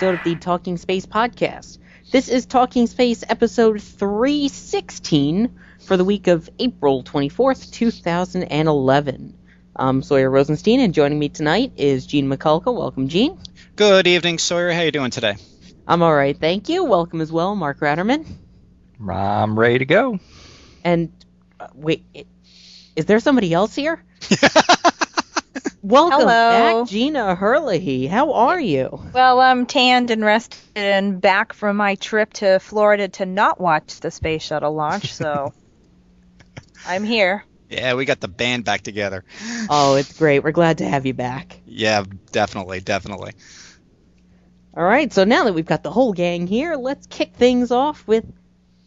episode of the Talking Space podcast. This is Talking Space episode 316 for the week of April 24th, 2011. I'm Sawyer Rosenstein, and joining me tonight is Gene Mikulka. Welcome, Gene. Good evening, Sawyer. How are you doing today? I'm all right, thank you. Welcome as well, Mark Ratterman. I'm ready to go. And uh, wait, is there somebody else here? Welcome Hello. back, Gina Herlihy. How are you? Well, I'm tanned and rested and back from my trip to Florida to not watch the space shuttle launch, so I'm here. Yeah, we got the band back together. Oh, it's great. We're glad to have you back. Yeah, definitely, definitely. All right, so now that we've got the whole gang here, let's kick things off with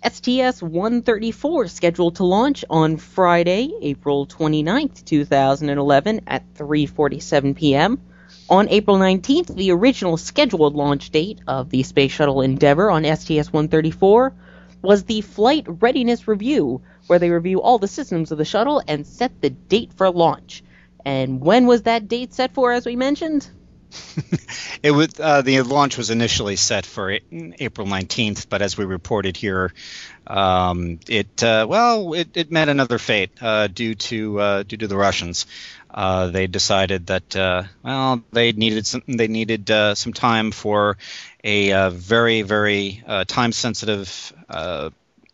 STS 134 scheduled to launch on Friday, April 29th, 2011 at 3:47 p.m. On April 19th, the original scheduled launch date of the Space Shuttle Endeavour on STS 134 was the Flight Readiness Review, where they review all the systems of the shuttle and set the date for launch. And when was that date set for, as we mentioned? It was uh, the launch was initially set for April 19th, but as we reported here, um, it uh, well, it, it met another fate uh, due to uh, due to the Russians. Uh, they decided that uh, well, they needed some they needed some time for a very very time sensitive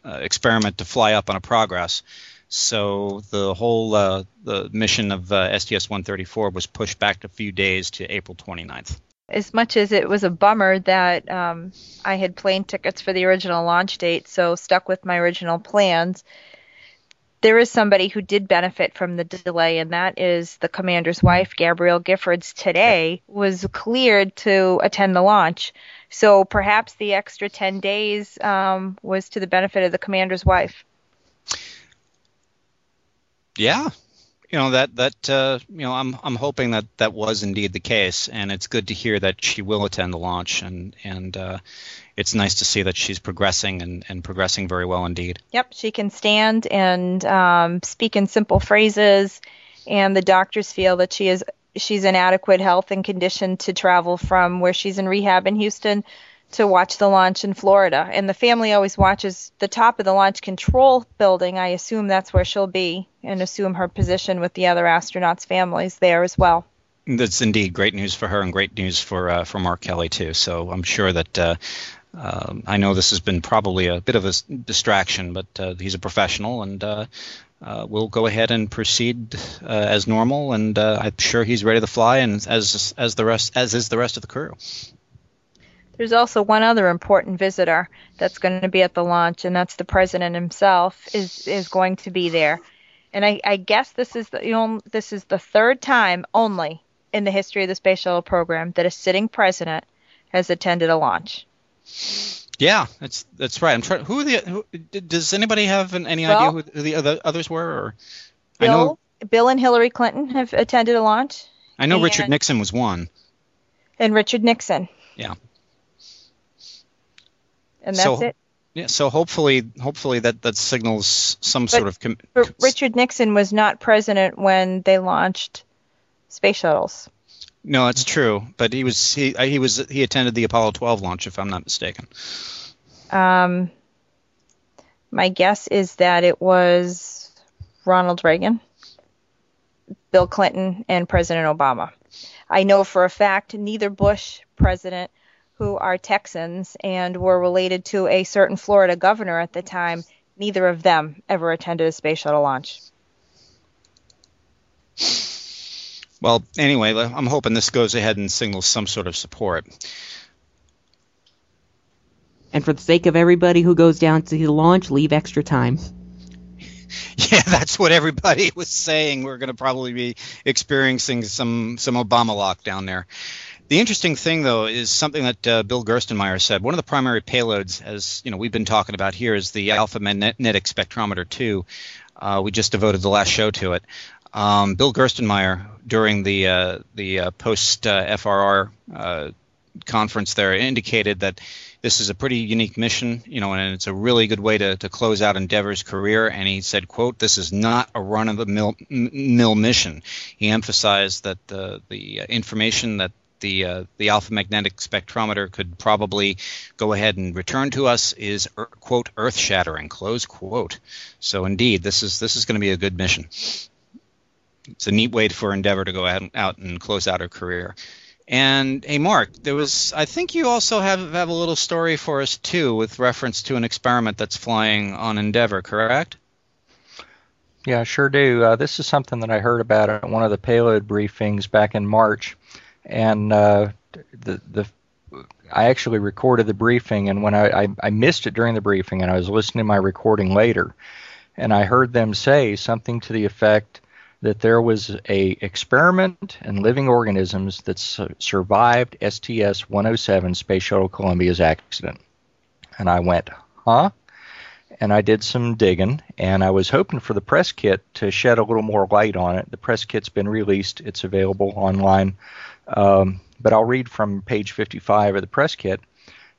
experiment to fly up on a progress. So the whole uh, the mission of uh, STS-134 was pushed back a few days to April 29th. As much as it was a bummer that um, I had plane tickets for the original launch date, so stuck with my original plans, there is somebody who did benefit from the delay, and that is the commander's wife, Gabrielle Giffords, today was cleared to attend the launch. So perhaps the extra 10 days um, was to the benefit of the commander's wife. Yeah, you know that that uh, you know I'm I'm hoping that that was indeed the case, and it's good to hear that she will attend the launch, and and uh, it's nice to see that she's progressing and, and progressing very well indeed. Yep, she can stand and um, speak in simple phrases, and the doctors feel that she is she's in adequate health and condition to travel from where she's in rehab in Houston to watch the launch in Florida. And the family always watches the top of the launch control building. I assume that's where she'll be, and assume her position with the other astronauts' families there as well. That's indeed great news for her and great news for uh, for Mark Kelly too. So I'm sure that. Uh, um, I know this has been probably a bit of a distraction, but uh, he's a professional, and uh, uh, we'll go ahead and proceed uh, as normal. And uh, I'm sure he's ready to fly, and as as the rest as is the rest of the crew. There's also one other important visitor that's going to be at the launch, and that's the president himself is is going to be there. And I, I guess this is the you know, this is the third time only in the history of the space shuttle program that a sitting president has attended a launch. Yeah, that's that's right. I'm trying. Who the? Who, does anybody have an, any Well- idea who, the other, others were? Or I Bill, know Bill and Hillary Clinton have attended a launch, I know Richard Nixon was one. and Richard Nixon. Yeah. And that's So- it. Yeah, so hopefully, hopefully that that signals some sort of. Com- But Richard Nixon was not president when they launched space shuttles. no, that's true. But he was he he was he attended the Apollo 12 launch, if I'm not mistaken. Um, my guess is that it was Ronald Reagan, Bill Clinton, and President Obama. I know for a fact neither Bush president who are Texans and were related to a certain Florida governor at the time, neither of them ever attended a space shuttle launch. Well, anyway, I'm hoping this goes ahead and signals some sort of support. And for the sake of everybody who goes down to the launch, leave extra time. Yeah, that's what everybody was saying. We're going to probably be experiencing some some Obama lockdown there. The interesting thing, though, is something that uh, Bill Gerstenmaier said. One of the primary payloads, as you know, we've been talking about here, is the Alpha Magnetic Spectrometer 2. Uh, we just devoted the last show to it. Um, Bill Gerstenmaier, during the uh, the uh, post FRR uh, conference there, indicated that this is a pretty unique mission, you know, and it's a really good way to, to close out Endeavour's career. And he said, "quote This is not a run of the mill, mill mission." He emphasized that the the information that the uh, the alpha magnetic spectrometer could probably go ahead and return to us is er, quote earth shattering close quote. So indeed, this is this is going to be a good mission. It's a neat way for Endeavour to go out and close out her career. And hey, Mark, there was I think you also have have a little story for us too, with reference to an experiment that's flying on Endeavour, correct? Yeah, sure do. Uh, this is something that I heard about at one of the payload briefings back in March, and uh, the the I actually recorded the briefing, and when I, I I missed it during the briefing, and I was listening to my recording later, and I heard them say something to the effect that there was a experiment in living organisms that su- survived STS-107 Space Shuttle Columbia's accident. And I went, huh? And I did some digging, and I was hoping for the press kit to shed a little more light on it. The press kit's been released; it's available online. Um, but I'll read from page 55 of the press kit.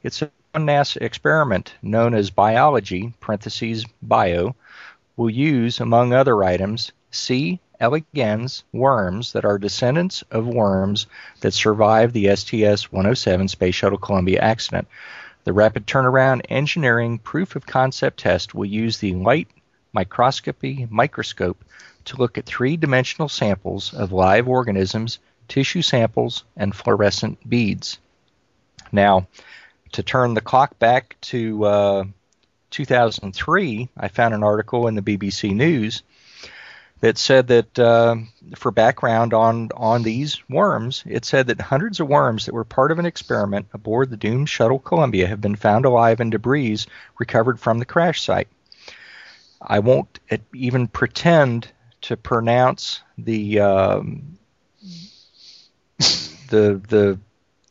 It's a NASA experiment known as biology (parentheses bio) will use, among other items, C elegans worms that are descendants of worms that survived the STS 107 Space Shuttle Columbia accident. The Rapid Turnaround Engineering Proof of Concept test will use the light microscopy microscope to look at three dimensional samples of live organisms, tissue samples, and fluorescent beads. Now, to turn the clock back to uh, 2003, I found an article in the BBC News that said that uh, for background on on these worms, it said that hundreds of worms that were part of an experiment aboard the doomed shuttle Columbia have been found alive in debris recovered from the crash site. I won't even pretend to pronounce the um, the the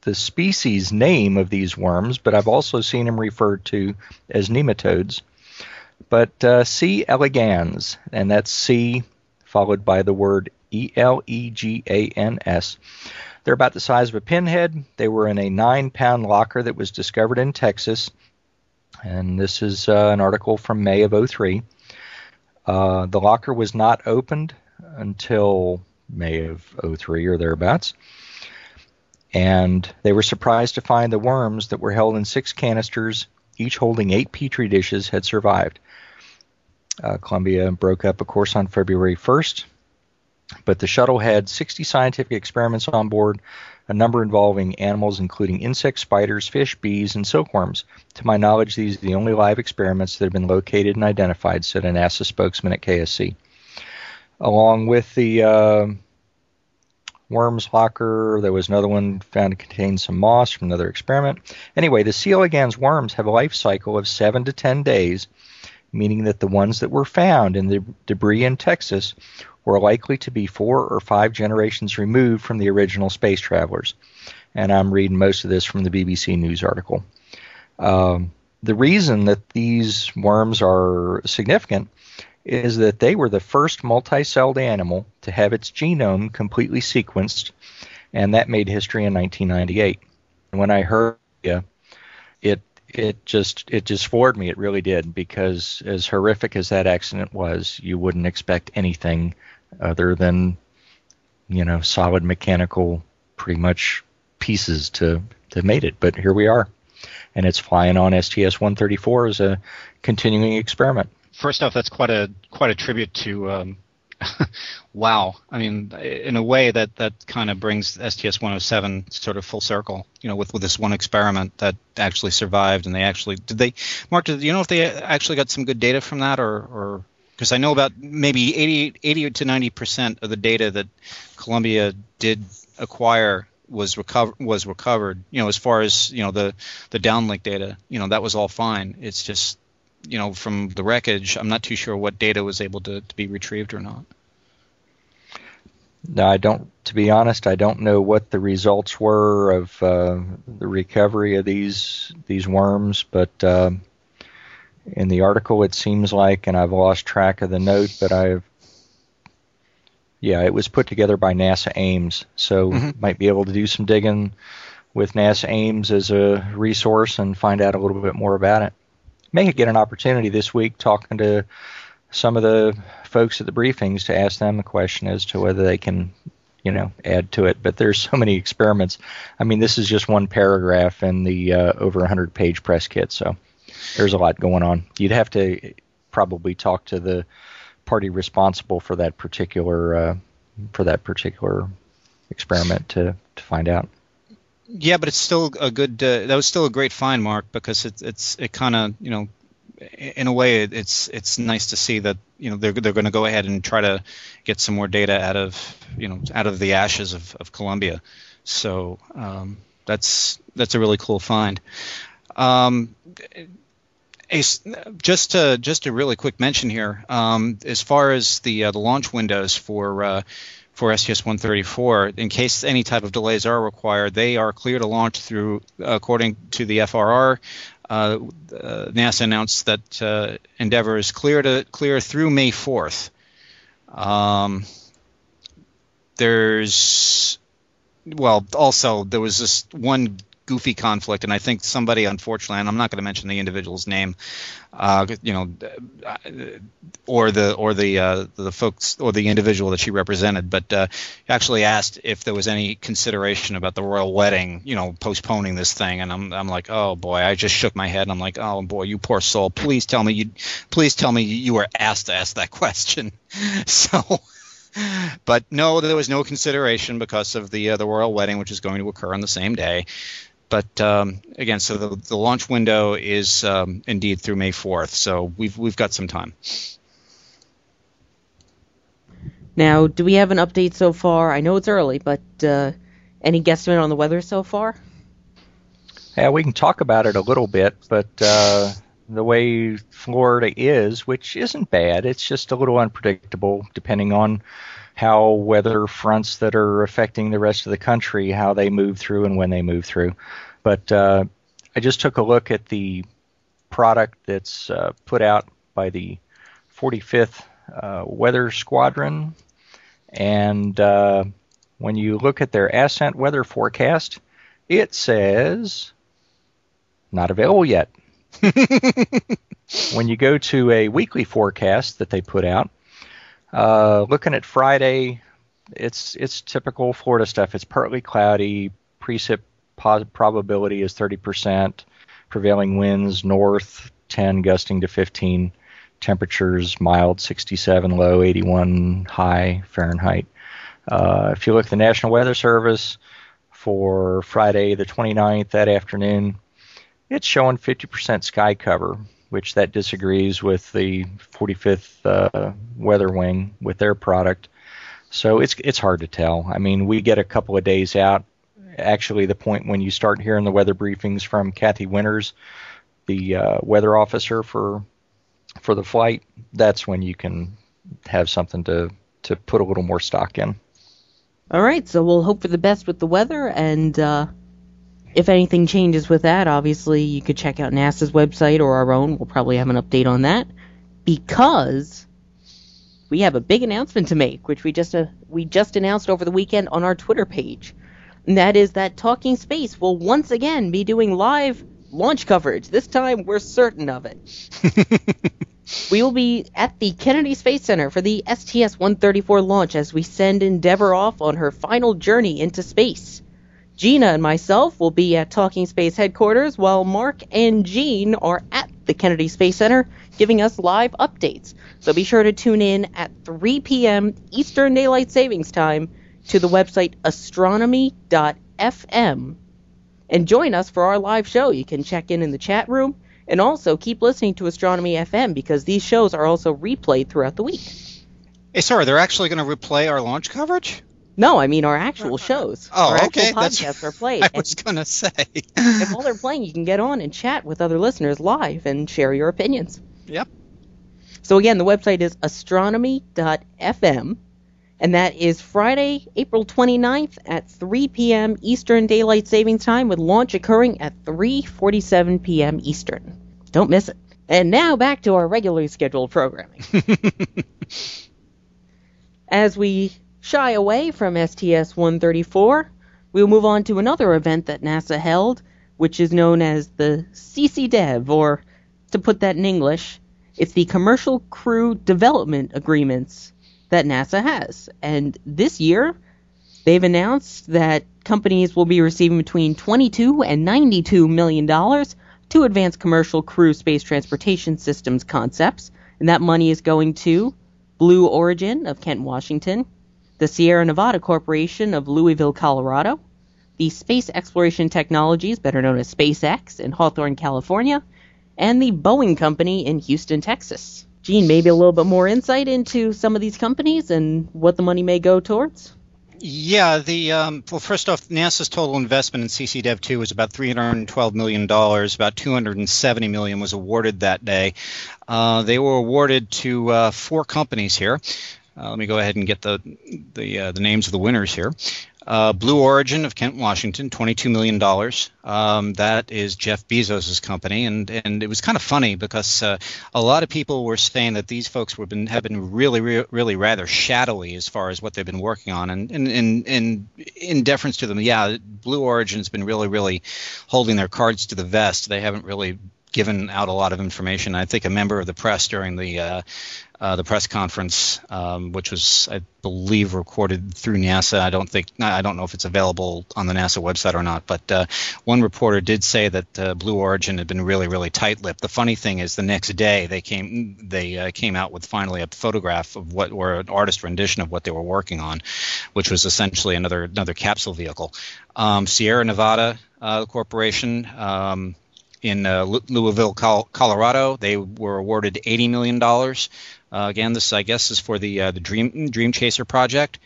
the species name of these worms, but I've also seen them referred to as nematodes. But uh, C. elegans, and that's C followed by the word E L E G A N S. They're about the size of a pinhead. They were in a nine pound locker that was discovered in Texas. And this is uh, an article from May of 03. Uh, the locker was not opened until May of 03 or thereabouts. And they were surprised to find the worms that were held in six canisters, each holding eight petri dishes, had survived. Uh, Columbia broke up, of course, on February 1st, but the shuttle had 60 scientific experiments on board, a number involving animals including insects, spiders, fish, bees, and silkworms. To my knowledge, these are the only live experiments that have been located and identified, said a NASA spokesman at KSC. Along with the uh, worms locker, there was another one found to contain some moss from another experiment. Anyway, the C. elegans worms have a life cycle of 7 to 10 days meaning that the ones that were found in the debris in Texas were likely to be four or five generations removed from the original space travelers. And I'm reading most of this from the BBC News article. Um, the reason that these worms are significant is that they were the first multi-celled animal to have its genome completely sequenced, and that made history in 1998. When I heard it it just it just floored me. It really did because as horrific as that accident was, you wouldn't expect anything other than you know solid mechanical, pretty much pieces to to made it. But here we are, and it's flying on STS-134 as a continuing experiment. First off, that's quite a quite a tribute to um, wow. I mean, in a way that that kind of brings STS-107 sort of full circle. You know, with with this one experiment that actually survived, and they actually did they. Mark, did you know if they actually got some good data from that, or or because I know about maybe 80, 80 to 90 percent of the data that Columbia did acquire was recover was recovered. You know, as far as you know the the downlink data, you know that was all fine. It's just you know from the wreckage, I'm not too sure what data was able to, to be retrieved or not. No, I don't. To be honest, I don't know what the results were of uh, the recovery of these these worms, but uh, in the article it seems like, and I've lost track of the note, but I've yeah, it was put together by NASA Ames, so mm-hmm. might be able to do some digging with NASA Ames as a resource and find out a little bit more about it. May get an opportunity this week talking to some of the folks at the briefings to ask them a question as to whether they can, you know, add to it. But there's so many experiments. I mean, this is just one paragraph in the uh, over 100 page press kit, so there's a lot going on. You'd have to probably talk to the party responsible for that particular uh, for that particular experiment to to find out. Yeah, but it's still a good. Uh, that was still a great find, Mark, because it's it's it kind of you know, in a way, it's it's nice to see that you know they're they're going to go ahead and try to get some more data out of you know out of the ashes of, of Columbia. So um, that's that's a really cool find. Um, just to just a really quick mention here, um, as far as the uh, the launch windows for uh, for STS-134, in case any type of delays are required, they are clear to launch through, according to the FRR. Uh, uh NASA announced that uh, Endeavour is clear to clear through May 4th. Um, there's well, also there was this one goofy conflict, and I think somebody, unfortunately, and I'm not going to mention the individual's name, uh, you know, uh, or the or the uh, the folks or the individual that she represented, but uh, actually asked if there was any consideration about the royal wedding, you know, postponing this thing, and I'm I'm like, oh boy, I just shook my head, and I'm like, oh boy, you poor soul, please tell me you, please tell me you were asked to ask that question, so but no, there was no consideration because of the uh, the royal wedding, which is going to occur on the same day. But um, again, so the, the launch window is um, indeed through May 4th, so we've we've got some time. Now, do we have an update so far? I know it's early, but uh, any guesstimate on the weather so far? Yeah, we can talk about it a little bit, but uh, the way Florida is, which isn't bad, it's just a little unpredictable depending on how weather fronts that are affecting the rest of the country, how they move through and when they move through. But uh, I just took a look at the product that's uh, put out by the 45th uh, Weather Squadron, and uh, when you look at their ascent weather forecast, it says not available yet. when you go to a weekly forecast that they put out, uh, looking at Friday, it's it's typical Florida stuff. It's partly cloudy. Precip probability is 30%. Prevailing winds north 10, gusting to 15. Temperatures mild 67, low 81, high Fahrenheit. Uh, if you look at the National Weather Service for Friday the 29th that afternoon, it's showing 50% sky cover which that disagrees with the 45th uh, Weather Wing with their product. So it's it's hard to tell. I mean, we get a couple of days out. Actually, the point when you start hearing the weather briefings from Kathy Winters, the uh, weather officer for for the flight, that's when you can have something to to put a little more stock in. All right, so we'll hope for the best with the weather, and uh, if anything changes with that, obviously you could check out NASA's website or our own. We'll probably have an update on that because we have a big announcement to make, which we just uh, we just announced over the weekend on our Twitter page. And that is that Talking Space will once again be doing live launch coverage. This time we're certain of it. we will be at the Kennedy Space Center for the STS-134 launch as we send Endeavour off on her final journey into space. Gina and myself will be at Talking Space headquarters, while Mark and Gene are at the Kennedy Space Center, giving us live updates. So be sure to tune in at 3 p.m. Eastern Daylight Savings Time to the website astronomy.fm and join us for our live show. You can check in in the chat room and also keep listening to Astronomy FM because these shows are also replayed throughout the week. Hey, sorry, they're actually going to replay our launch coverage? No, I mean our actual oh, shows. Oh, our okay. actual That's- podcasts are played. I was going to say. and while they're playing, you can get on and chat with other listeners live and share your opinions. Yep. So again, the website is astronomy.fm, and that is Friday, April 29th at 3 p.m. Eastern Daylight Savings Time, with launch occurring at 3:47 p.m. Eastern. Don't miss it. And now back to our regularly scheduled programming. As we shy away from STS 134, we will move on to another event that NASA held, which is known as the CCDEV, or to put that in English, it's the Commercial Crew Development Agreements that NASA has. And this year, they've announced that companies will be receiving between 22 and 92 million dollars to advance commercial crew space transportation systems concepts, and that money is going to Blue Origin of Kent, Washington, the Sierra Nevada Corporation of Louisville, Colorado, the Space Exploration Technologies, better known as SpaceX, in Hawthorne, California, and the Boeing Company in Houston, Texas. Gene, maybe a little bit more insight into some of these companies and what the money may go towards? Yeah, the um, well, first off, NASA's total investment in CCDEV two was about 312 million dollars. About 270 million was awarded that day. Uh, they were awarded to uh, four companies here. Uh, let me go ahead and get the the uh, the names of the winners here. Uh, Blue Origin of Kent, Washington, $22 million. Um, that is Jeff Bezos' company. And, and it was kind of funny because uh, a lot of people were saying that these folks were been, have been really, re- really rather shadowy as far as what they've been working on. And in, in, in, in deference to them, yeah, Blue Origin's been really, really holding their cards to the vest. They haven't really given out a lot of information. I think a member of the press during the uh, uh, the press conference, um, which was, I believe, recorded through NASA. I don't think, I don't know if it's available on the NASA website or not. But uh, one reporter did say that uh, Blue Origin had been really, really tight-lipped. The funny thing is, the next day they came, they uh, came out with finally a photograph of what, or an artist rendition of what they were working on, which was essentially another another capsule vehicle. Um, Sierra Nevada uh, Corporation. Um, in uh, Louisville, Colorado. They were awarded $80 million. Uh, again, this I guess is for the uh, the Dream Dream Chaser project.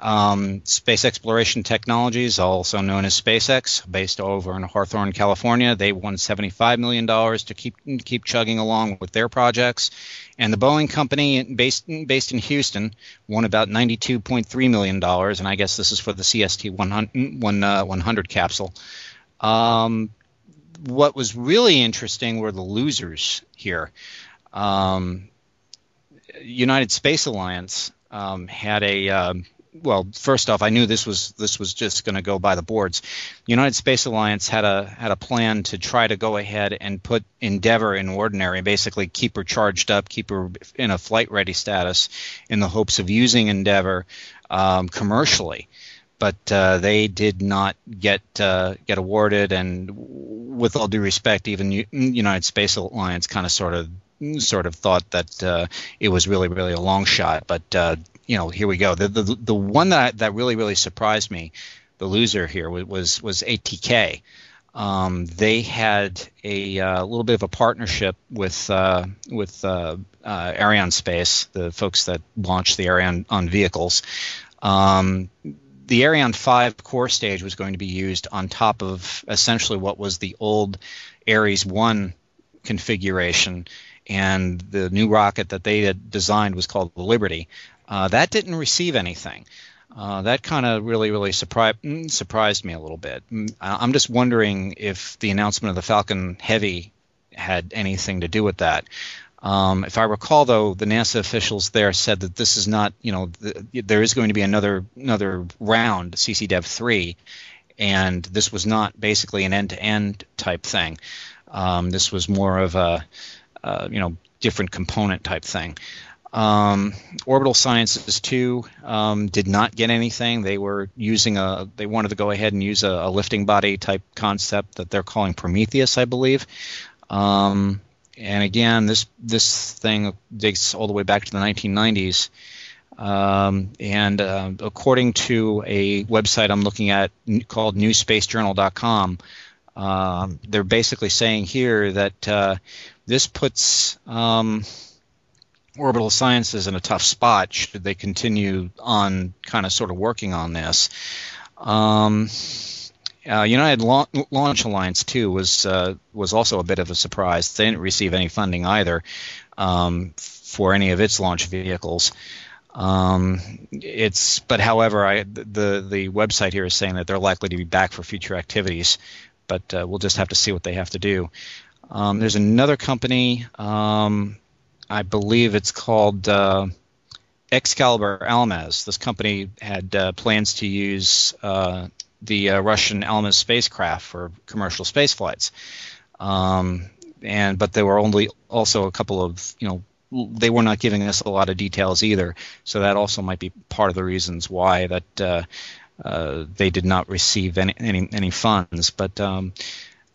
Um, Space Exploration Technologies, also known as SpaceX, based over in Hawthorne, California, they won $75 million to keep keep chugging along with their projects. And the Boeing company, based based in Houston, won about $92.3 million, and I guess this is for the CST 100, 100 capsule. Um, what was really interesting were the losers here. Um, United Space Alliance um, had a um, well. First off, I knew this was this was just going to go by the boards. United Space Alliance had a had a plan to try to go ahead and put Endeavour in ordinary, basically keep her charged up, keep her in a flight ready status, in the hopes of using Endeavour um, commercially but uh, they did not get uh, get awarded. And with all due respect, even U- United Space Alliance kind of sort of sort of thought that uh, it was really really a long shot. But uh, you know, here we go. The the, the one that that really really surprised me, the loser here was was, was ATK. Um, they had a uh, little bit of a partnership with uh, with uh, uh, Arianespace, the folks that launched the Ariane on vehicles. Um, the Ariane 5 core stage was going to be used on top of essentially what was the old Ares 1 configuration, and the new rocket that they had designed was called the Liberty. Uh, that didn't receive anything. Uh, that kind of really, really surpri- surprised me a little bit. Mm, I'm just wondering if the announcement of the Falcon Heavy had anything to do with that. Um, if I recall, though, the NASA officials there said that this is not, you know, the, there is going to be another another round, CCDEV three, and this was not basically an end-to-end type thing. Um, this was more of a, uh, you know, different component type thing. Um, Orbital Sciences 2 um, did not get anything. They were using a, they wanted to go ahead and use a, a lifting body type concept that they're calling Prometheus, I believe. Um, and again, this this thing dates all the way back to the 1990s. Um, and uh, according to a website I'm looking at called newspacejournal.com, um, they're basically saying here that uh, this puts um, orbital sciences in a tough spot should they continue on kind of sort of working on this. Um, uh, United La- Launch Alliance too was uh, was also a bit of a surprise. They didn't receive any funding either um, for any of its launch vehicles. Um, it's but however, I, the the website here is saying that they're likely to be back for future activities, but uh, we'll just have to see what they have to do. Um, there's another company, um, I believe it's called uh, Excalibur Almaz. This company had uh, plans to use uh, the uh, Russian Almaz spacecraft for commercial space flights, um, and but there were only also a couple of you know they were not giving us a lot of details either. So that also might be part of the reasons why that uh, uh, they did not receive any any, any funds. But um,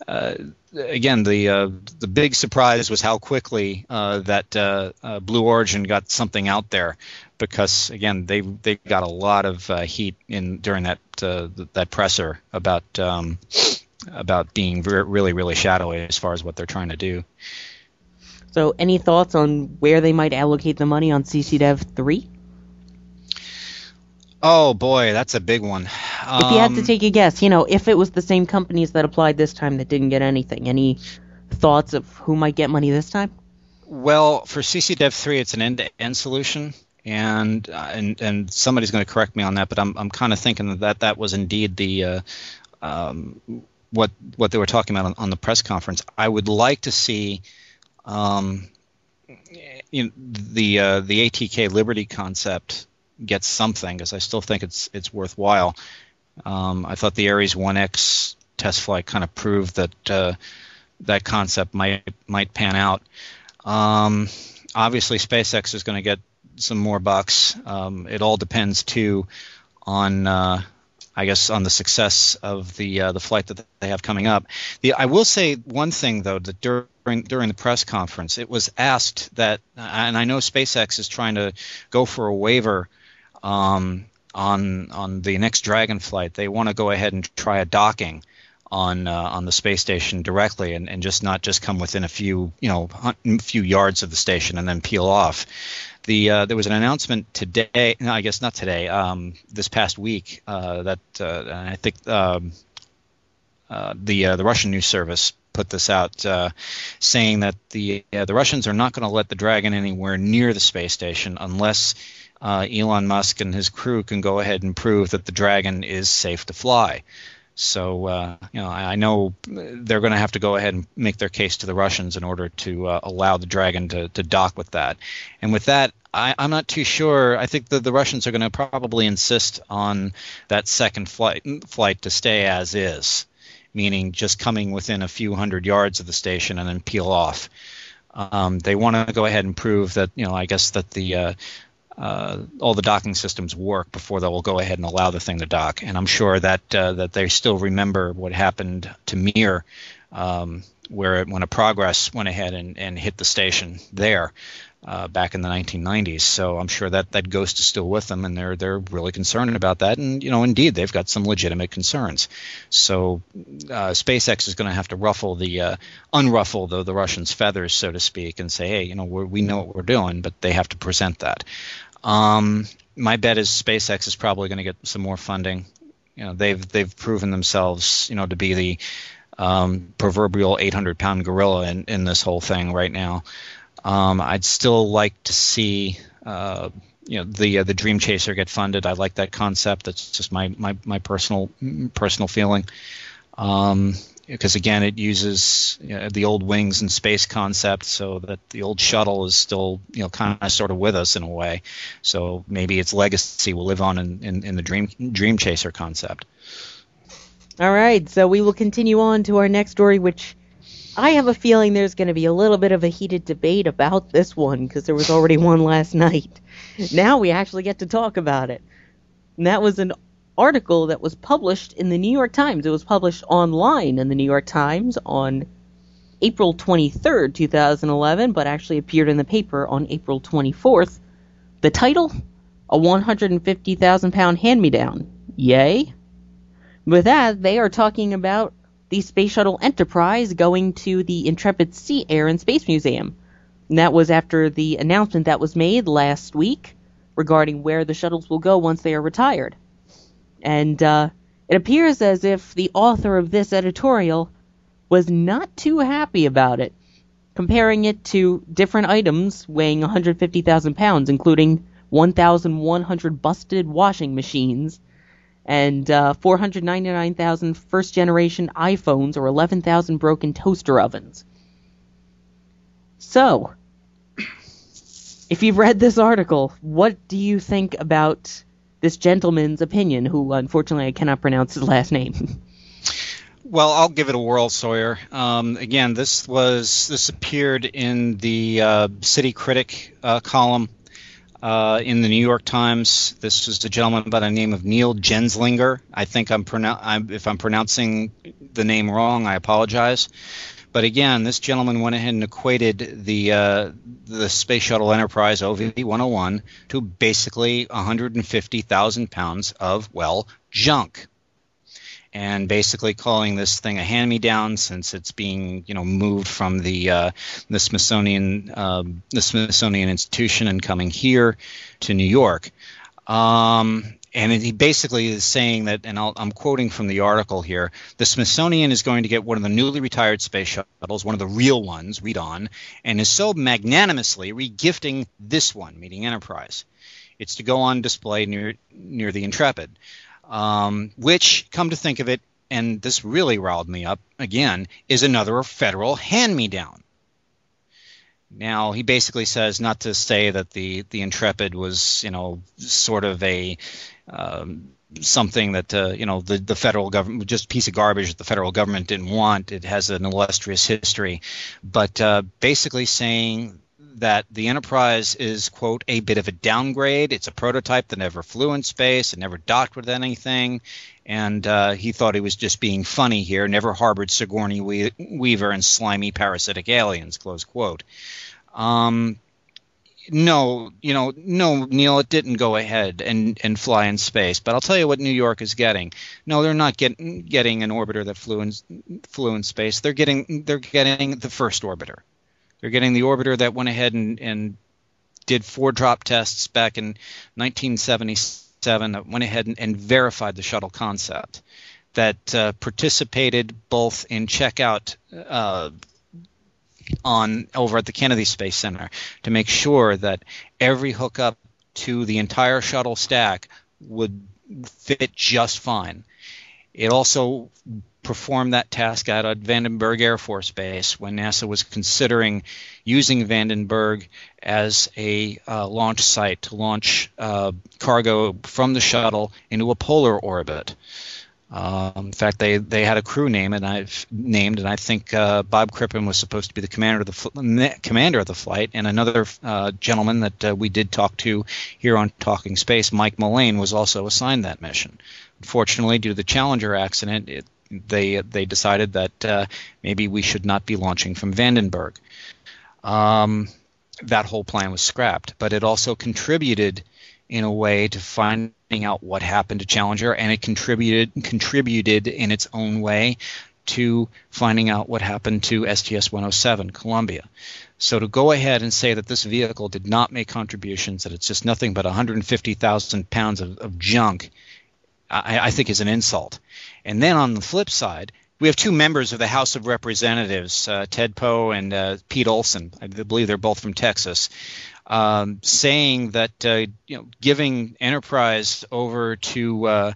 uh, again, the uh, the big surprise was how quickly uh, that uh, Blue Origin got something out there, because again they they got a lot of heat in during that that presser about um, about being really really shadowy as far as what they're trying to do. So, any thoughts on where they might allocate the money on CCDev 3? Oh boy, that's a big one. Um, if you had to um, take a guess, you know, if it was the same companies that applied this time that didn't get anything, any thoughts of who might get money this time? Well, for CCDev 3, it's an end-to-end solution, and uh, and and somebody's going to correct me on that, but I'm I'm kind of thinking that that was indeed the uh, um, what what they were talking about on, on the press conference. I would like to see um, you know, the uh, the ATK Liberty concept gets something because I still think it's it's worthwhile. Um, I thought the Ares 1X test flight kind of proved that uh, that concept might might pan out. Um, obviously, SpaceX is going to get some more bucks. Um, it all depends too on uh, I guess on the success of the uh, the flight that they have coming up. The, I will say one thing though that during during the press conference, it was asked that, and I know SpaceX is trying to go for a waiver um, on on the next Dragon flight. They want to go ahead and try a docking on uh, on the space station directly, and, and just not just come within a few you know few yards of the station and then peel off the uh, there was an announcement today. No, I guess not today. Um, this past week uh, that uh, I think um, uh, the uh, the Russian news service put this out, saying that the the Russians are not going to let the Dragon anywhere near the space station unless. Elon Musk and his crew can go ahead and prove that the Dragon is safe to fly. So uh, you know, I, I know they're going to have to go ahead and make their case to the Russians in order to uh, allow the Dragon to, to dock with that. And with that, I, am not too sure. I think that the Russians are going to probably insist on that second flight flight to stay as is, meaning just coming within a few hundred yards of the station and then peel off. Um, they want to go ahead and prove that you know, I guess that the uh, uh, all the docking systems work before they will go ahead and allow the thing to dock. And I'm sure that uh, that they still remember what happened to Mir, um, where it, when a Progress went ahead and, and hit the station there. Uh, back in the 1990s, so I'm sure that that ghost is still with them, and they're they're really concerned about that. And you know, indeed, they've got some legitimate concerns. So uh, SpaceX is going to have to ruffle the uh, unruffle the the Russians' feathers, so to speak, and say, hey, you know, we know what we're doing, but they have to present that. Um, my bet is SpaceX is probably going to get some more funding. You know, they've they've proven themselves, you know, to be the um, proverbial 800 pound gorilla in, in this whole thing right now. Um, I'd still like to see, uh, you know, the uh, the Dream Chaser get funded. I like that concept. That's just my my, my personal personal feeling. Um, because again, it uses you know, the old wings and space concept, so that the old shuttle is still you know kind of sort of with us in a way. So maybe its legacy will live on in, in, in the Dream Dream Chaser concept. All right, so we will continue on to our next story, which I have a feeling there's going to be a little bit of a heated debate about this one because there was already one last night. Now we actually get to talk about it. And that was an article that was published in the New York Times. It was published online in the New York Times on April 23rd, 2011, but actually appeared in the paper on April 24th. The title? A 150,000 pound hand me down. Yay? With that, they are talking about the Space Shuttle Enterprise going to the Intrepid Sea, Air, and Space Museum. And that was after the announcement that was made last week regarding where the shuttles will go once they are retired. And uh, it appears as if the author of this editorial was not too happy about it, comparing it to different items weighing 150,000 pounds, including 1,100 busted washing machines and uh, 499,000 first generation iPhones or 11,000 broken toaster ovens. So, if you've read this article, what do you think about this gentleman's opinion, who unfortunately I cannot pronounce his last name? Well, I'll give it a whirl, Sawyer. Um, again, this was this appeared in the uh, City Critic uh, column uh, in the New York Times. This was a gentleman by the name of Neil Genzlinger. I think I'm, pronou- I'm if I'm pronouncing the name wrong, I apologize. But again, this gentleman went ahead and equated the uh, the Space Shuttle Enterprise OV-101 to basically 150,000 pounds of well junk and basically calling this thing a hand-me-down since it's being you know moved from the uh, the Smithsonian uh, the Smithsonian Institution and coming here to New York. Um, and he basically is saying that, and i am quoting from the article here the Smithsonian is going to get one of the newly retired space shuttles, one of the real ones, read on, and is so magnanimously regifting this one, meaning Enterprise. It's to go on display near near the Intrepid um, which, come to think of it, and this really riled me up again, is another federal hand me down. Now he basically says not to say that the the Intrepid was you know sort of a um, something that uh, you know the the federal government just a piece of garbage that the federal government didn't want. It has an illustrious history, but uh, basically saying that the Enterprise is, quote, a bit of a downgrade. It's a prototype that never flew in space, it never docked with anything, and uh, he thought he was just being funny here, never harbored Sigourney Weaver and slimy parasitic aliens, close quote. Um, no, you know, no, Neil, it didn't go ahead and, and fly in space. But I'll tell you what New York is getting. No, they're not getting getting an orbiter that flew in flew in space. They're getting they're getting the first orbiter. They're getting the orbiter that went ahead and, and did four drop tests back in 1977 that went ahead and, and verified the shuttle concept that uh, participated both in checkout uh, on over at the Kennedy Space Center to make sure that every hookup to the entire shuttle stack would fit just fine. It also performed that task out at Vandenberg Air Force Base when NASA was considering using Vandenberg as a uh, launch site to launch uh, cargo from the shuttle into a polar orbit. Um, in fact, they, they had a crew name and I've named, and I think uh, Bob Crippen was supposed to be the commander of the fl- commander of the flight, and another uh, gentleman that uh, we did talk to here on Talking Space, Mike Mullane, was also assigned that mission. Unfortunately, due to the Challenger accident, it, they they decided that uh, maybe we should not be launching from Vandenberg. Um, that whole plan was scrapped, but it also contributed in a way to finding out what happened to Challenger, and it contributed contributed in its own way to finding out what happened to STS-107 Columbia. So to go ahead and say that this vehicle did not make contributions, that it's just nothing but 150,000 pounds of, of junk, I, I, think is an insult. And then on the flip side, we have two members of the House of Representatives, uh, Ted Poe and uh, Pete Olson. I believe they're both from Texas, um, saying that uh, you know giving Enterprise over to uh,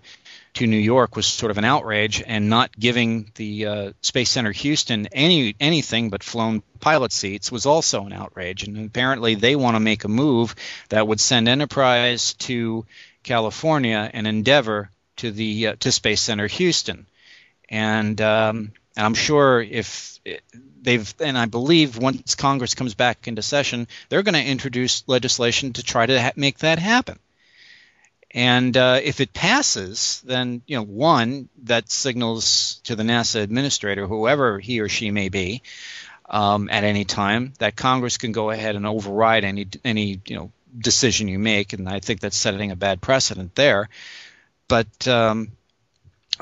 to New York was sort of an outrage, and not giving the uh, Space Center Houston any anything but flown pilot seats was also an outrage. And apparently, they want to make a move that would send Enterprise to California and Endeavour to the uh, to Space Center Houston, and um, and I'm sure if they've and I believe once Congress comes back into session, they're going to introduce legislation to try to ha- make that happen. And uh, if it passes, then you know one that signals to the NASA administrator, whoever he or she may be, um, at any time. That Congress can go ahead and override any any you know decision you make, and I think that's setting a bad precedent there. But um,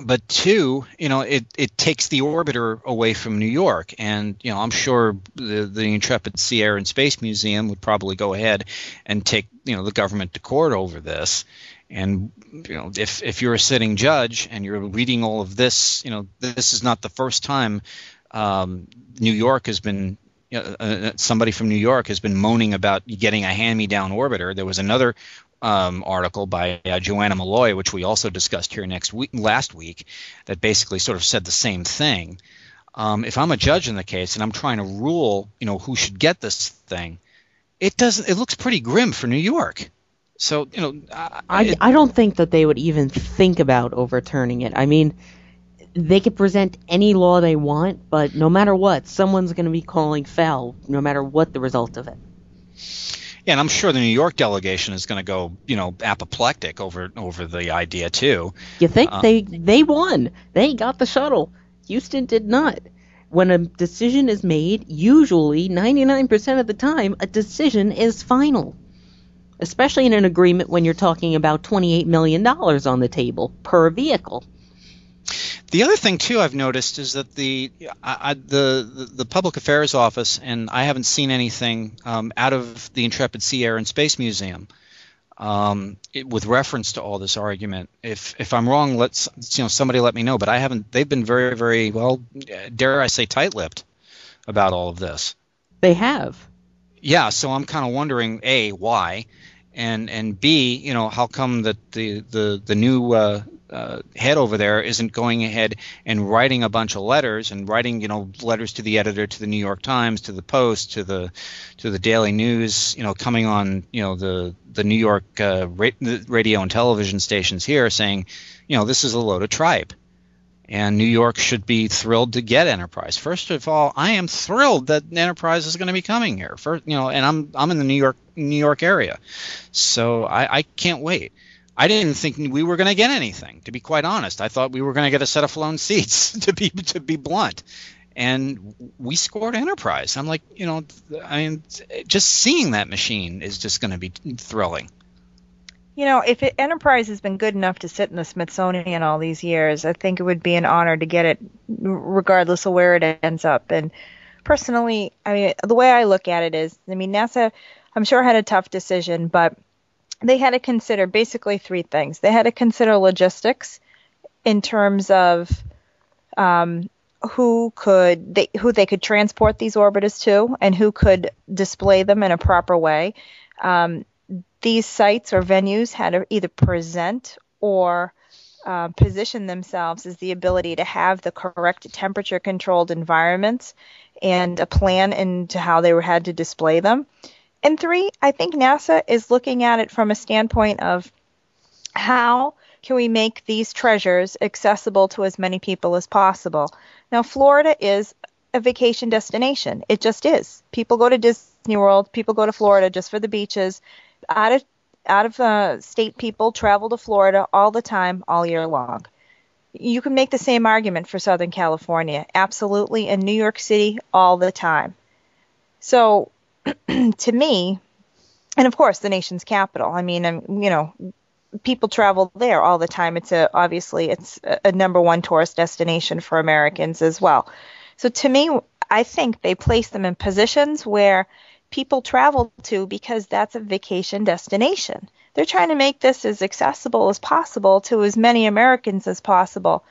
but two, you know, it, it takes the orbiter away from New York, and you know, I'm sure the the Intrepid Sea, Air, and Space Museum would probably go ahead and take you know the government to court over this. And you know, if if you're a sitting judge and you're reading all of this, you know, this is not the first time um, New York has been uh, uh, somebody from New York has been moaning about getting a hand-me-down orbiter. There was another um, article by uh, Joanna Molloy, which we also discussed here next week, last week, that basically sort of said the same thing. Um, if I'm a judge in the case and I'm trying to rule, you know, who should get this thing, it doesn't. It looks pretty grim for New York. So you know, I it, I don't think that they would even think about overturning it. I mean, they could present any law they want, but no matter what, someone's going to be calling foul, no matter what the result of it. Yeah, and I'm sure the New York delegation is going to go, you know, apoplectic over over the idea too. You think Uh, they they won? They got the shuttle. Houston did not. When a decision is made, usually 99% of the time, a decision is final. Especially in an agreement when you're talking about $28 million on the table per vehicle. The other thing too I've noticed is that the I, I, the, the public affairs office and I haven't seen anything um, out of the Intrepid Sea, Air, and Space Museum um, it, with reference to all this argument. If if I'm wrong, let's you know somebody let me know. But I haven't. They've been very very well, dare I say, tight-lipped about all of this. They have. Yeah, so I'm kind of wondering a why, and and b you know how come that the the the new uh, uh, head over there isn't going ahead and writing a bunch of letters and writing you know letters to the editor to the New York Times to the Post to the to the Daily News you know coming on you know the the New York uh, ra- radio and television stations here saying you know this is a load of tripe and New York should be thrilled to get Enterprise. First of all, I am thrilled that Enterprise is going to be coming here. First, you know, and I'm I'm in the New York New York area, so I, I can't wait. I didn't think we were going to get anything. To be quite honest, I thought we were going to get a set of flown seats. To be to be blunt, and we scored Enterprise. I'm like, you know, I mean, just seeing that machine is just going to be thrilling. You know, if it, Enterprise has been good enough to sit in the Smithsonian all these years, I think it would be an honor to get it, regardless of where it ends up. And personally, I mean, the way I look at it is, I mean, NASA, I'm sure had a tough decision, but they had to consider basically three things. They had to consider logistics in terms of um, who could they who they could transport these orbiters to, and who could display them in a proper way. Um, these sites or venues had to either present or uh, position themselves as the ability to have the correct temperature controlled environments and a plan into how they were had to display them. And three, I think NASA is looking at it from a standpoint of how can we make these treasures accessible to as many people as possible. Now, Florida is a vacation destination. It just is. People go to Disney World, people go to Florida just for the beaches. Out of out of uh, state people travel to Florida all the time, all year long. You can make the same argument for Southern California, absolutely, and New York City all the time. So, to me, and of course, the nation's capital. I mean, I'm, you know, people travel there all the time. It's a obviously it's a, a number one tourist destination for Americans as well. So to me, I think they place them in positions where people travel to because that's a vacation destination. They're trying to make this as accessible as possible to as many Americans as possible.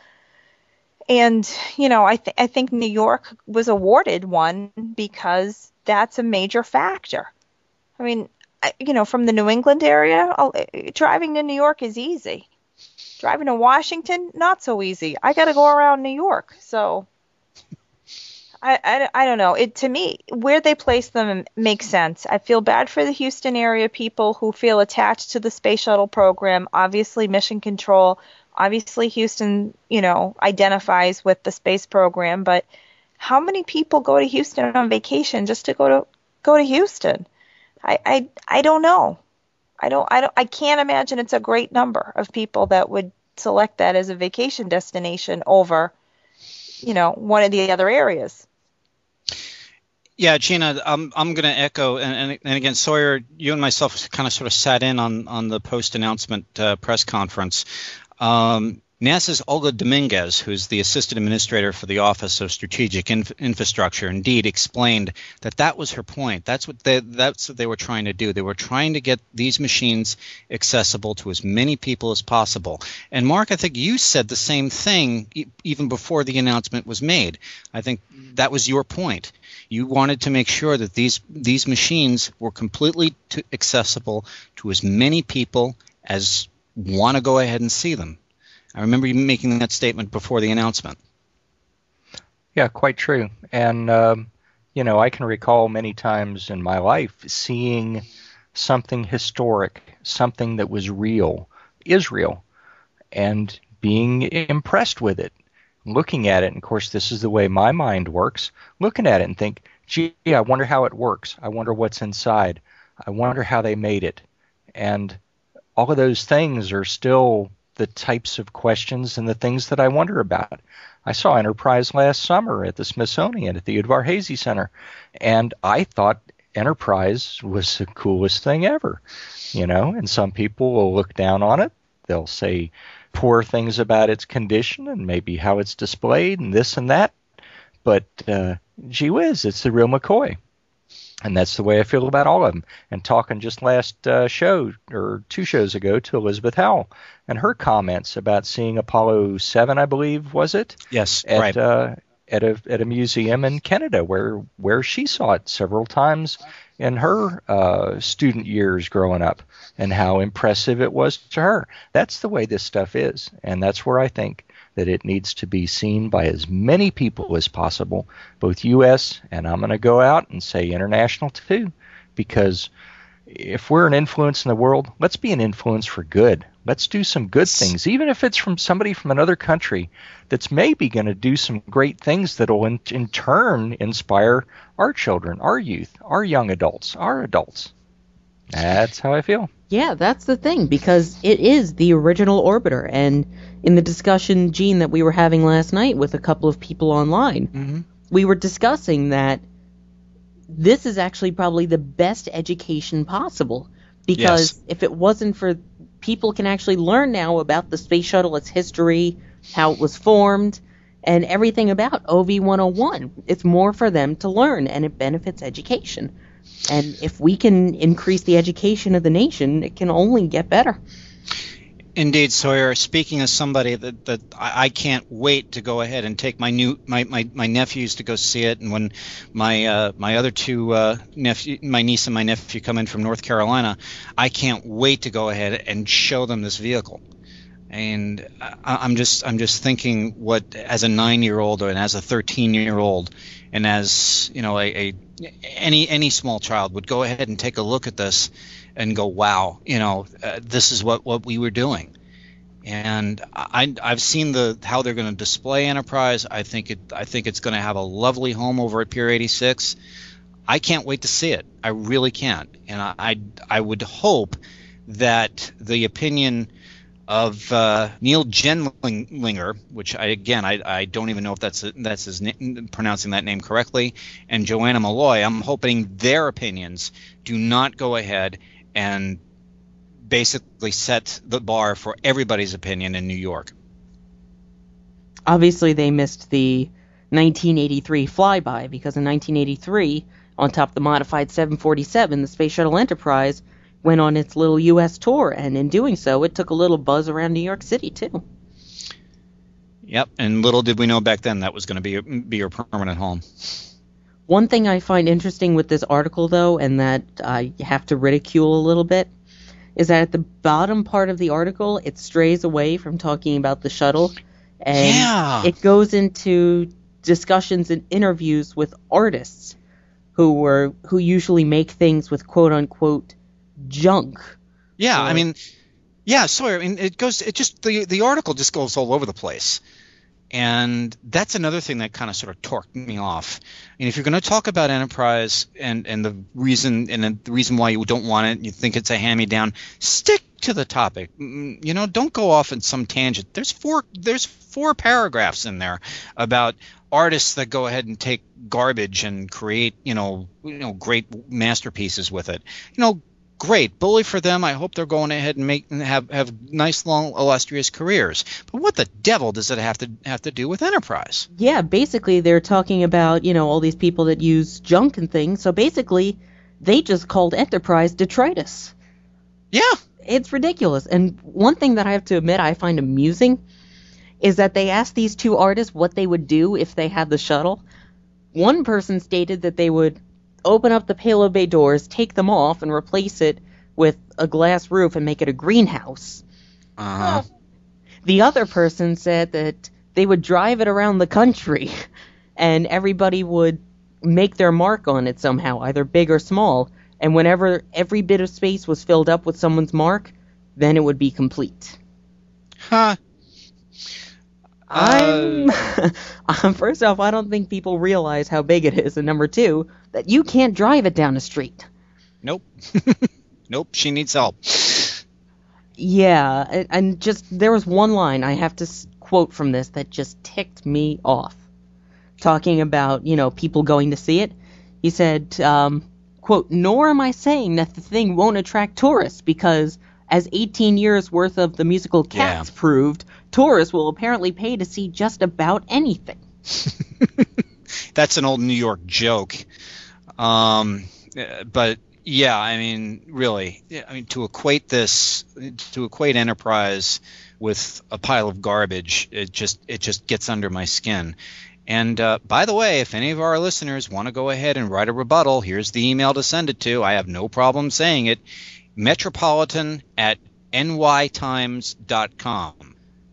And you know, I th- I think New York was awarded one because that's a major factor. I mean, you know, from the New England area, I'll- driving to New York is easy. Driving to Washington, not so easy. I got to go around New York, so I, I, I don't know. It to me, where they place them makes sense. I feel bad for the Houston area people who feel attached to the space shuttle program. Obviously, mission control. Obviously, Houston, you know, identifies with the space program. But how many people go to Houston on vacation just to go to go to Houston? I, I, I don't know. I don't, I don't, I can't imagine it's a great number of people that would select that as a vacation destination over, you know, one of the other areas. Yeah, Gina, I'm I'm going to echo, and, and, again, Sawyer, you and myself kind of sort of sat in on on the post announcement uh, press conference. Um, NASA's Olga Dominguez, who's the assistant administrator for the Office of Strategic Inf- Infrastructure, indeed explained that that was her point. That's what they, that's what they were trying to do. They were trying to get these machines accessible to as many people as possible. And Mark, I think you said the same thing e- even before the announcement was made. I think that was your point. You wanted to make sure that these these machines were completely accessible to as many people as want to go ahead and see them. I remember you making that statement before the announcement. Yeah, quite true. And, um, you know, I can recall many times in my life seeing something historic, something that was real, Israel, and being impressed with it, looking at it. And of course, this is the way my mind works looking at it and think, gee, I wonder how it works. I wonder what's inside. I wonder how they made it. And all of those things are still the types of questions and the things that I wonder about. I saw Enterprise last summer at the Smithsonian at the Udvar-Hazy Center, and I thought Enterprise was the coolest thing ever. You know, and some people will look down on it. They'll say poor things about its condition and maybe how it's displayed and this and that. But uh, gee whiz, it's the real McCoy and that's the way I feel about all of them. And talking just last uh, show or two shows ago to Elizabeth Howell and her comments about seeing Apollo Seven, I believe, was it? Yes, at, right. Uh, at a at a museum in Canada where where she saw it several times in her uh, student years growing up, and how impressive it was to her. That's the way this stuff is, and that's where I think that it needs to be seen by as many people as possible, both U.S. and I'm going to go out and say international too, because if we're an influence in the world, let's be an influence for good. Let's do some good things, even if it's from somebody from another country that's maybe going to do some great things that'll in, in turn inspire our children, our youth, our young adults, our adults. That's how I feel. Yeah, that's the thing because it is the original orbiter, and in the discussion, Gene, that we were having last night with a couple of people online, Mm-hmm. we were discussing that this is actually probably the best education possible because Yes. if it wasn't for people can actually learn now about the space shuttle, its history, how it was formed, and everything about OV 101. It's more for them to learn, and it benefits education. And if we can increase the education of the nation, it can only get better. Indeed, Sawyer. Speaking as somebody that, that I, can't wait to go ahead and take my new my, my, my nephews to go see it, and when my uh, my other two uh, nephew, my niece and my nephew come in from North Carolina, I can't wait to go ahead and show them this vehicle. And I, I'm just I'm just thinking what as a nine year old and as a thirteen year old, and as you know a, a any any small child would go ahead and take a look at this and go, wow, you know, uh, this is what, what we were doing. And I, I've seen the how they're going to display Enterprise. I think it I think it's going to have a lovely home over at Pier 86. I can't wait to see it. I really can't. And I I, I would hope that the opinion of uh, Neil Genzlinger, which I again I, I don't even know if that's that's his na- pronouncing that name correctly, and Joanna Molloy. I'm hoping their opinions do not go ahead and basically set the bar for everybody's opinion in New York. Obviously, they missed the 1983 flyby because in 1983, on top of the modified 747, the Space Shuttle Enterprise went on its little U.S. tour, and in doing so, it took a little buzz around New York City too. Yep, and little did we know back then that was going to be be your permanent home. One thing I find interesting with this article, though, and that I have to ridicule a little bit, is that at the bottom part of the article, it strays away from talking about the shuttle, and Yeah. it goes into discussions and interviews with artists who were who usually make things with quote unquote junk. Yeah, I mean, yeah, Sawyer. I mean, it goes. It just the the article just goes all over the place, and that's another thing that kind of sort of torqued me off. And if you're going to talk about enterprise and and the reason and the reason why you don't want it, and you think it's a hand me down, stick to the topic. You know, don't go off in some tangent. There's four there's four paragraphs in there about artists that go ahead and take garbage and create, you know, you know, great masterpieces with it. You know, great. Bully for them. I hope they're going ahead and make and have have nice long illustrious careers. But what the devil does it have to have to do with enterprise? Yeah, basically they're talking about, you know, all these people that use junk and things. So basically, they just called Enterprise detritus. Yeah. It's ridiculous. And one thing that I have to admit I find amusing is that they asked these two artists what they would do if they had the shuttle. One person stated that they would open up the payload bay doors, take them off, and replace it with a glass roof and make it a greenhouse. Uh-huh. The other person said that they would drive it around the country and everybody would make their mark on it somehow, either big or small. And whenever every bit of space was filled up with someone's mark, then it would be complete. Huh. I'm um, first off, I don't think people realize how big it is, and number two, that you can't drive it down the street. Nope. nope. She needs help. Yeah, and- just there was one line I have to quote from this that just ticked me off. Talking about you know people going to see it, he said, um, "quote Nor am I saying that the thing won't attract tourists because." As 18 years worth of the musical Cats proved, tourists will apparently pay to see just about anything. That's an old New York joke. Um, but yeah, I mean, really, I mean, to equate this, to equate Enterprise with a pile of garbage, it just it just gets under my skin. And uh, by the way, if any of our listeners want to go ahead and write a rebuttal, here's the email to send it to. I have no problem saying it. Metropolitan at nytimes.com.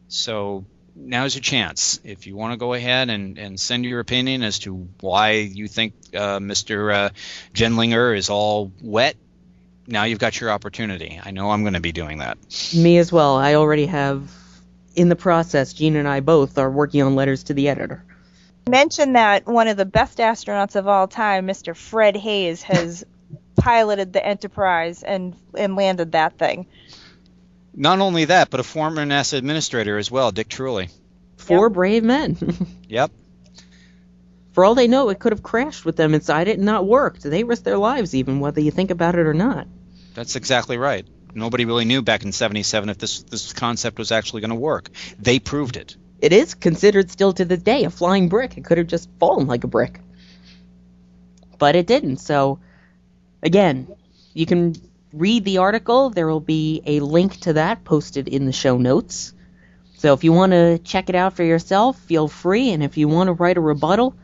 So now's your chance. If you want to go ahead and, and send your opinion as to why you think uh, Mr. Uh, Genzlinger is all wet, now you've got your opportunity. I know I'm going to be doing that. Me as well. I already have, in the process, Gene and I both are working on letters to the editor. Mention that one of the best astronauts of all time, Mr. Fred Haise, has piloted the Enterprise and and landed that thing. Not only that, but a former NASA administrator as well, Dick Truly. Four brave men. Yep. For all they know, it could have crashed with them inside it and not worked. They risked their lives, even whether you think about it or not. That's exactly right. Nobody really knew back in 77 if this, this concept was actually going to work. They proved it. It is considered still to this day a flying brick. It could have just fallen like a brick. But it didn't, so again, you can read the article. There will be a link to that posted in the show notes. So if you want to check it out for yourself, feel free. And if you want to write a rebuttal,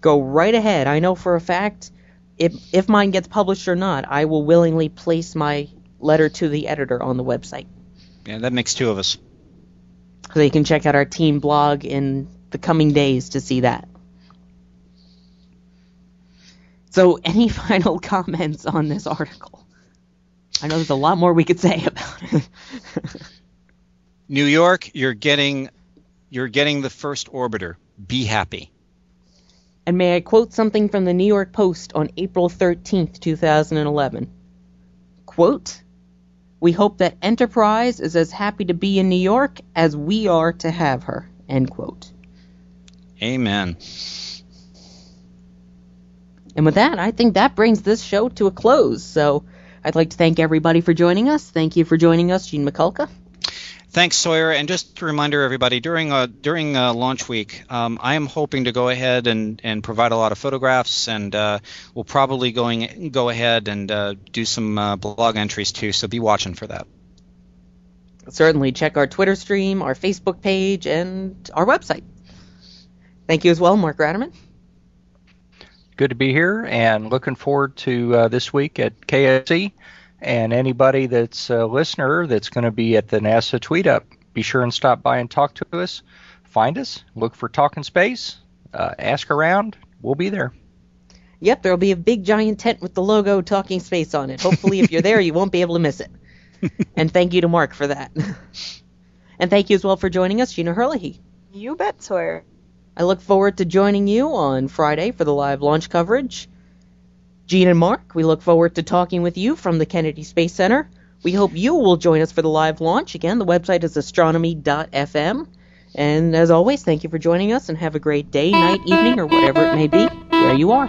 go right ahead. I know for a fact, if if mine gets published or not, I will willingly place my letter to the editor on the website. Yeah, that makes two of us. So you can check out our team blog in the coming days to see that. So, any final comments on this article? I know there's a lot more we could say about it. New York, you're getting you're getting the first orbiter. Be happy. and may I quote something from the New York Post on April 13th, 2011? Quote, We hope that Enterprise is as happy to be in New York as we are to have her. End quote. Amen. And with that, I think that brings this show to a close. So I'd like to thank everybody for joining us. Thank you for joining us, Gene Mikulka. Thanks, Sawyer. And just a reminder, everybody, during uh, during uh, launch week, um, I am hoping to go ahead and, and provide a lot of photographs, and uh, we'll probably going go ahead and uh, do some uh, blog entries too. So be watching for that. Certainly check our Twitter stream, our Facebook page, and our website. Thank you as well, Mark Ratterman. Good to be here and looking forward to uh, this week at KSC. And anybody that's a listener that's going to be at the NASA Tweet Up, be sure and stop by and talk to us. Find us, look for Talking Space, uh, ask around. We'll be there. Yep, there'll be a big giant tent with the logo Talking Space on it. Hopefully, if you're there, you won't be able to miss it. and thank you to Mark for that. and thank you as well for joining us, Gina Herlihy. You bet, Sawyer. I look forward to joining you on Friday for the live launch coverage. Gene and Mark, we look forward to talking with you from the Kennedy Space Center We hope you will join us for the live launch. Again, the website is astronomy.fm. And as always, thank you for joining us and have a great day, night, evening, or whatever it may be, where you are.